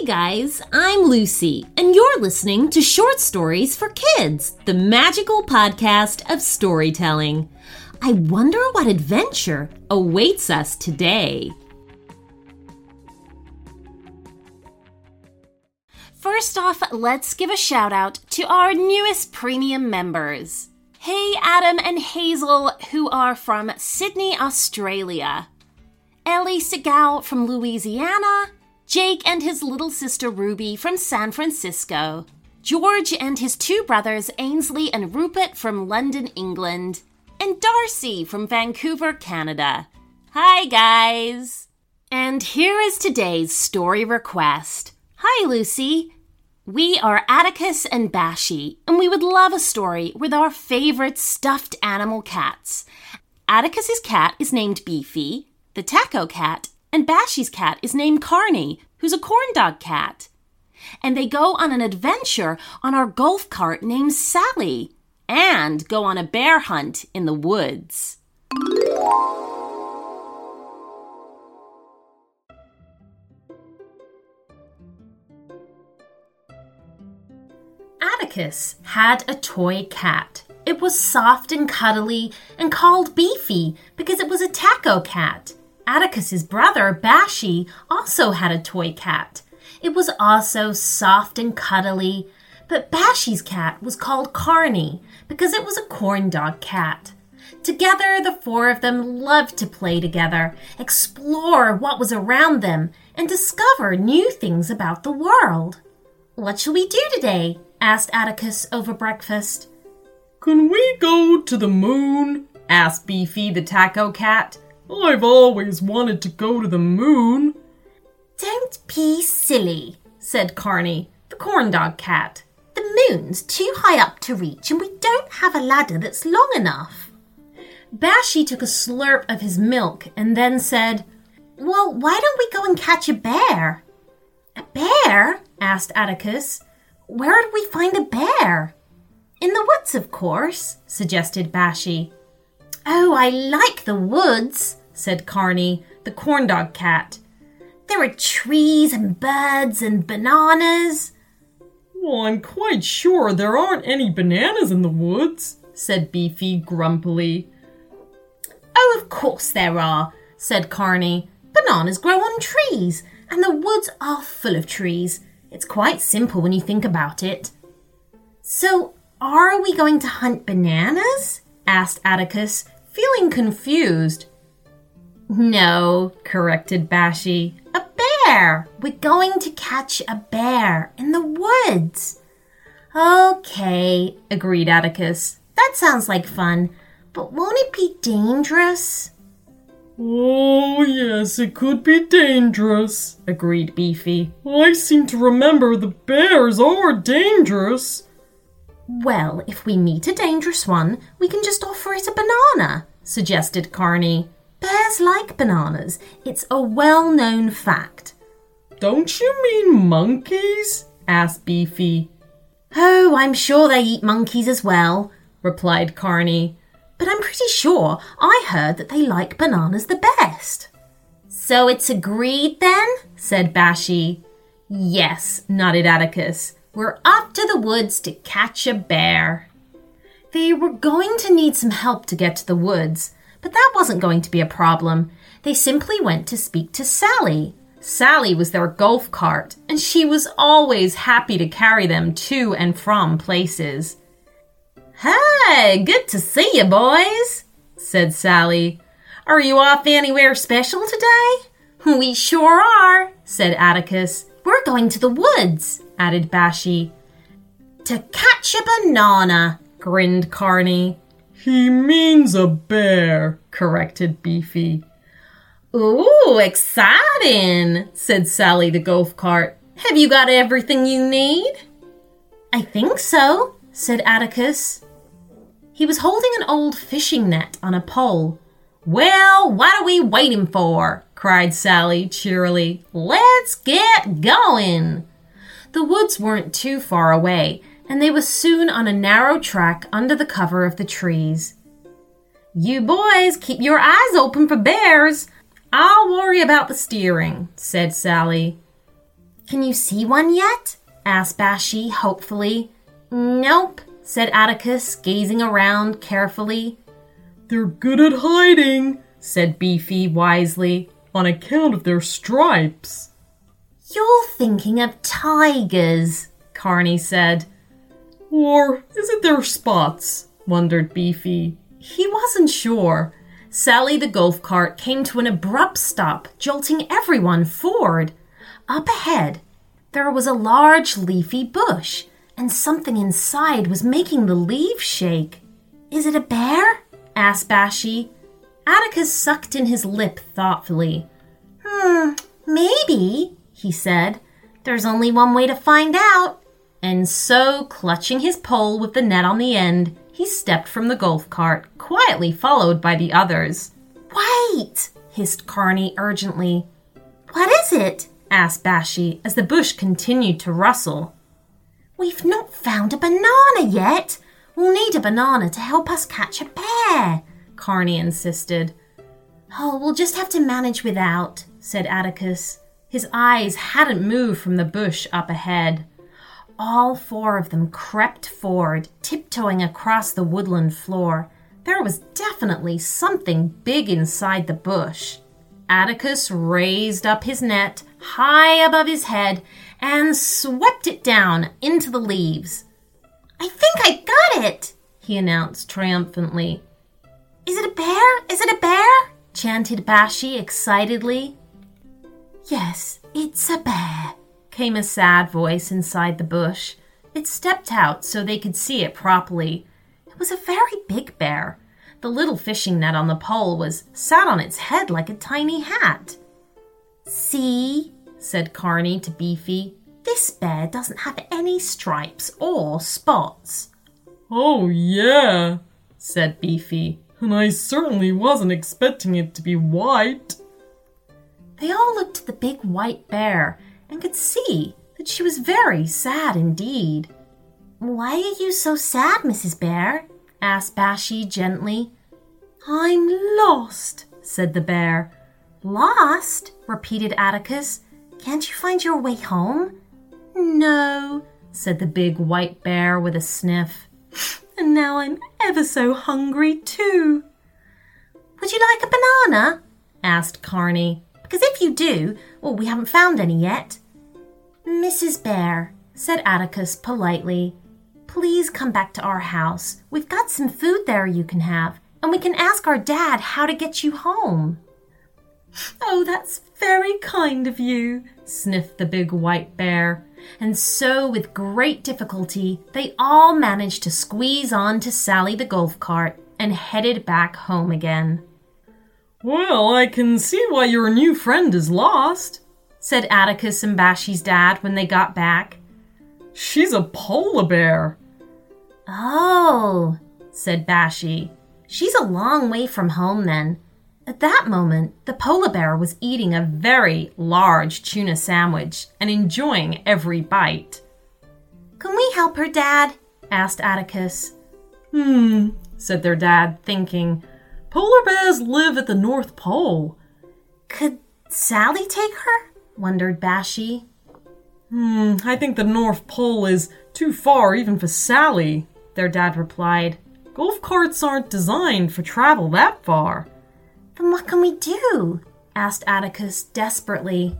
Hey guys, I'm Lucy, and you're listening to Short Stories for Kids, the magical podcast of storytelling. I wonder what adventure awaits us today. First off, let's give a shout out to our newest premium members. Hey, Adam and Hazel, who are from Sydney, Australia. Ellie Segal from Louisiana. Jake and his little sister Ruby from San Francisco. George and his two brothers Ainsley and Rupert from London, England. And Darcy from Vancouver, Canada. Hi, guys! And here is today's story request. Hi, Lucy. We are Atticus and Bashi, and we would love a story with our favorite stuffed animal cats. Atticus's cat is named Beefy, the taco cat, and Bashi's cat is named Carney, who's a corn dog cat. And they go on an adventure on our golf cart named Sally, and go on a bear hunt in the woods. Atticus had a toy cat. It was soft and cuddly and called Beefy because it was a taco cat. Atticus's brother, Bashi, also had a toy cat. It was also soft and cuddly, but Bashi's cat was called Carney because it was a corn dog cat. Together, the four of them loved to play together, explore what was around them, and discover new things about the world. What shall we do today? asked Atticus over breakfast. Can we go to the moon? asked Beefy the taco cat. I've always wanted to go to the moon. Don't be silly, said Carney, the corn dog cat. The moon's too high up to reach, and we don't have a ladder that's long enough. Bashi took a slurp of his milk and then said, Well, why don't we go and catch a bear? A bear? asked Atticus. Where would we find a bear? In the woods, of course, suggested Bashi. Oh, I like the woods, said Carney, the corn dog cat. There are trees and birds and bananas. Well, I'm quite sure there aren't any bananas in the woods, said Beefy grumpily. Oh, of course there are, said Carney. Bananas grow on trees, and the woods are full of trees. It's quite simple when you think about it. So, are we going to hunt bananas? asked Atticus, feeling confused. No, corrected Bashi. A bear! We're going to catch a bear in the woods. Okay, agreed Atticus. That sounds like fun, but won't it be dangerous? Oh, yes, it could be dangerous, agreed Beefy. I seem to remember the bears are dangerous. Well, if we meet a dangerous one, we can just offer it a banana, suggested Carney. Bears like bananas. It's a well known fact. Don't you mean monkeys? asked Beefy. Oh, I'm sure they eat monkeys as well, replied Carney. But I'm pretty sure I heard that they like bananas the best. So it's agreed then? said Bashi. Yes, nodded Atticus. We're off to the woods to catch a bear. They were going to need some help to get to the woods, but that wasn't going to be a problem. They simply went to speak to Sally. Sally was their golf cart, and she was always happy to carry them to and from places. Hi, good to see you, boys, said Sally. Are you off anywhere special today? We sure are, said Atticus. We're going to the woods, added Bashi. To catch a banana, grinned Carney. He means a bear, corrected Beefy. Ooh, exciting, said Sally the golf cart. Have you got everything you need? I think so, said Atticus. He was holding an old fishing net on a pole. Well, what are we waiting for? cried Sally cheerily. Let's get going. The woods weren't too far away, and they were soon on a narrow track under the cover of the trees. You boys keep your eyes open for bears. I'll worry about the steering, said Sally. Can you see one yet? asked Bashi hopefully. Nope, said Atticus, gazing around carefully. They're good at hiding, said Beefy wisely, on account of their stripes. You're thinking of tigers, Carney said. Or is it their spots? wondered Beefy. He wasn't sure. Sally the golf cart came to an abrupt stop, jolting everyone forward. Up ahead, there was a large leafy bush, and something inside was making the leaves shake. Is it a bear? asked Bashi. Atticus sucked in his lip thoughtfully. Hmm, maybe, he said. There's only one way to find out. And so, clutching his pole with the net on the end, he stepped from the golf cart, quietly followed by the others. Wait! hissed Carney urgently. What is it? asked Bashi as the bush continued to rustle. We've not found a banana yet. We'll need a banana to help us catch a bear, Carney insisted. Oh, we'll just have to manage without, said Atticus. His eyes hadn't moved from the bush up ahead. All four of them crept forward, tiptoeing across the woodland floor. There was definitely something big inside the bush. Atticus raised up his net high above his head and swept it down into the leaves. I think I got it, he announced triumphantly. Is it a bear? Is it a bear? chanted Bashi excitedly. Yes, it's a bear, came a sad voice inside the bush. It stepped out so they could see it properly. It was a very big bear. The little fishing net on the pole was sat on its head like a tiny hat. See, said Carney to Beefy, this bear doesn't have any stripes or spots. Oh, yeah, said Beefy, and I certainly wasn't expecting it to be white. They all looked at the big white bear and could see that she was very sad indeed. Why are you so sad, Mrs. Bear? asked Bashi gently. I'm lost, said the bear. Lost? repeated Atticus. Can't you find your way home? No, said the big white bear with a sniff. And now I'm ever so hungry too. Would you like a banana? asked Carney. Because if you do, well, we haven't found any yet. Mrs. Bear, said Atticus politely, please come back to our house. We've got some food there you can have, and we can ask our dad how to get you home. Oh, that's very kind of you, sniffed the big white bear. And so, with great difficulty, they all managed to squeeze on to Sally the golf cart and headed back home again. Well, I can see why your new friend is lost, said Atticus and Bashi's dad when they got back. She's a polar bear. Oh, said Bashi. She's a long way from home then. At that moment, the polar bear was eating a very large tuna sandwich and enjoying every bite. Can we help her, Dad? asked Atticus. Hmm, said their dad, thinking. Polar bears live at the North Pole. Could Sally take her? wondered Bashi. Hmm, I think the North Pole is too far even for Sally, their dad replied. Golf carts aren't designed for travel that far. Then what can we do? asked Atticus desperately.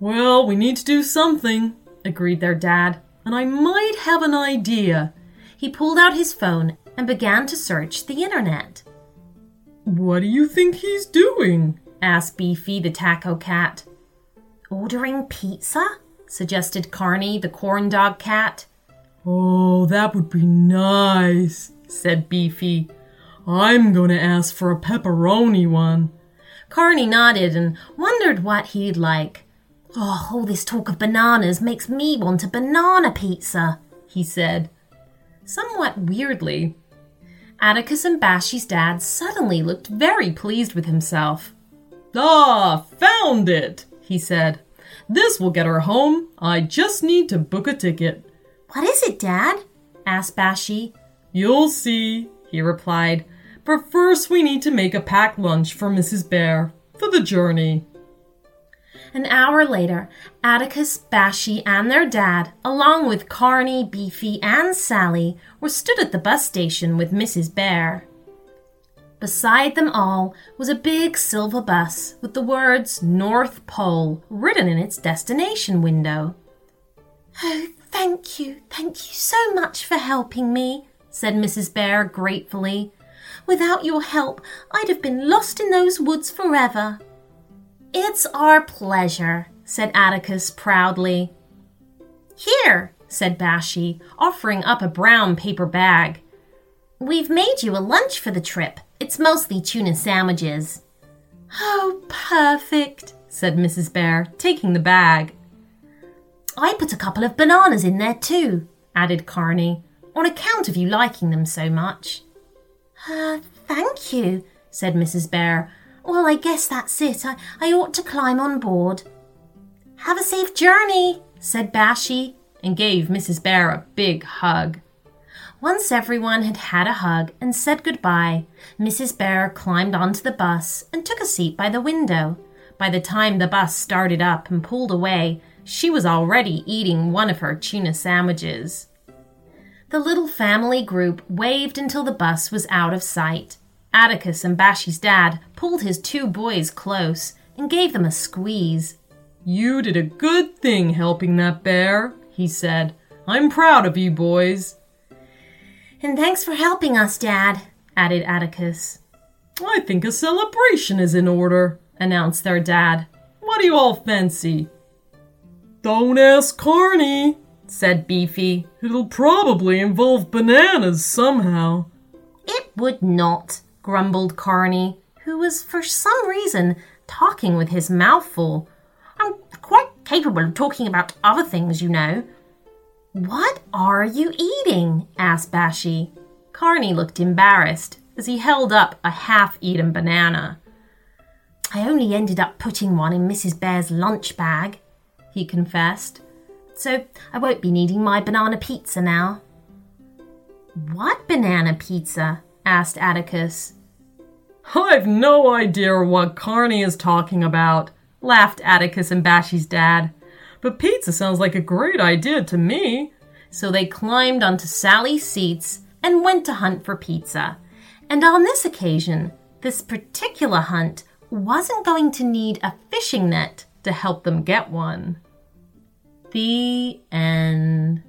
Well, we need to do something, agreed their dad, and I might have an idea. He pulled out his phone and began to search the internet. What do you think he's doing? asked Beefy the taco cat. Ordering pizza? suggested Carney the corn dog cat. Oh, that would be nice, said Beefy. I'm going to ask for a pepperoni one. Carney nodded and wondered what he'd like. Oh, all this talk of bananas makes me want a banana pizza, he said. Somewhat weirdly, Atticus and Bashi's dad suddenly looked very pleased with himself. Ah, found it, he said. This will get her home. I just need to book a ticket. What is it, Dad? asked Bashi. You'll see, he replied. But first, we need to make a packed lunch for Mrs. Bear for the journey. An hour later, Atticus, Bashi, and their dad, along with Carney, Beefy, and Sally, were stood at the bus station with Mrs. Bear. Beside them all was a big silver bus with the words North Pole written in its destination window. Oh, thank you, thank you so much for helping me, said Mrs. Bear gratefully. Without your help, I'd have been lost in those woods forever. It's our pleasure, said Atticus proudly. Here, said Bashi, offering up a brown paper bag. We've made you a lunch for the trip. It's mostly tuna sandwiches. Oh, perfect, said Mrs. Bear, taking the bag. I put a couple of bananas in there too, added Carney, on account of you liking them so much. Uh, thank you, said Mrs. Bear, well, I guess that's it. I, I ought to climb on board. Have a safe journey, said Bashi, and gave Mrs. Bear a big hug. Once everyone had had a hug and said goodbye, Mrs. Bear climbed onto the bus and took a seat by the window. By the time the bus started up and pulled away, she was already eating one of her tuna sandwiches. The little family group waved until the bus was out of sight. Atticus and Bashi's dad pulled his two boys close and gave them a squeeze. You did a good thing helping that bear, he said. I'm proud of you boys. And thanks for helping us, Dad, added Atticus. I think a celebration is in order, announced their dad. What do you all fancy? Don't ask Carney, said Beefy. It'll probably involve bananas somehow. It would not, grumbled Carney, who was for some reason talking with his mouth full. I'm quite capable of talking about other things, you know. What are you eating? asked Bashi. Carney looked embarrassed as he held up a half eaten banana. I only ended up putting one in Mrs. Bear's lunch bag, he confessed. So I won't be needing my banana pizza now. What banana pizza? Asked Atticus. I've no idea what Carney is talking about, laughed Atticus and Bashi's dad. But pizza sounds like a great idea to me. So they climbed onto Sally's seats and went to hunt for pizza. And on this occasion, this particular hunt wasn't going to need a fishing net to help them get one. The end.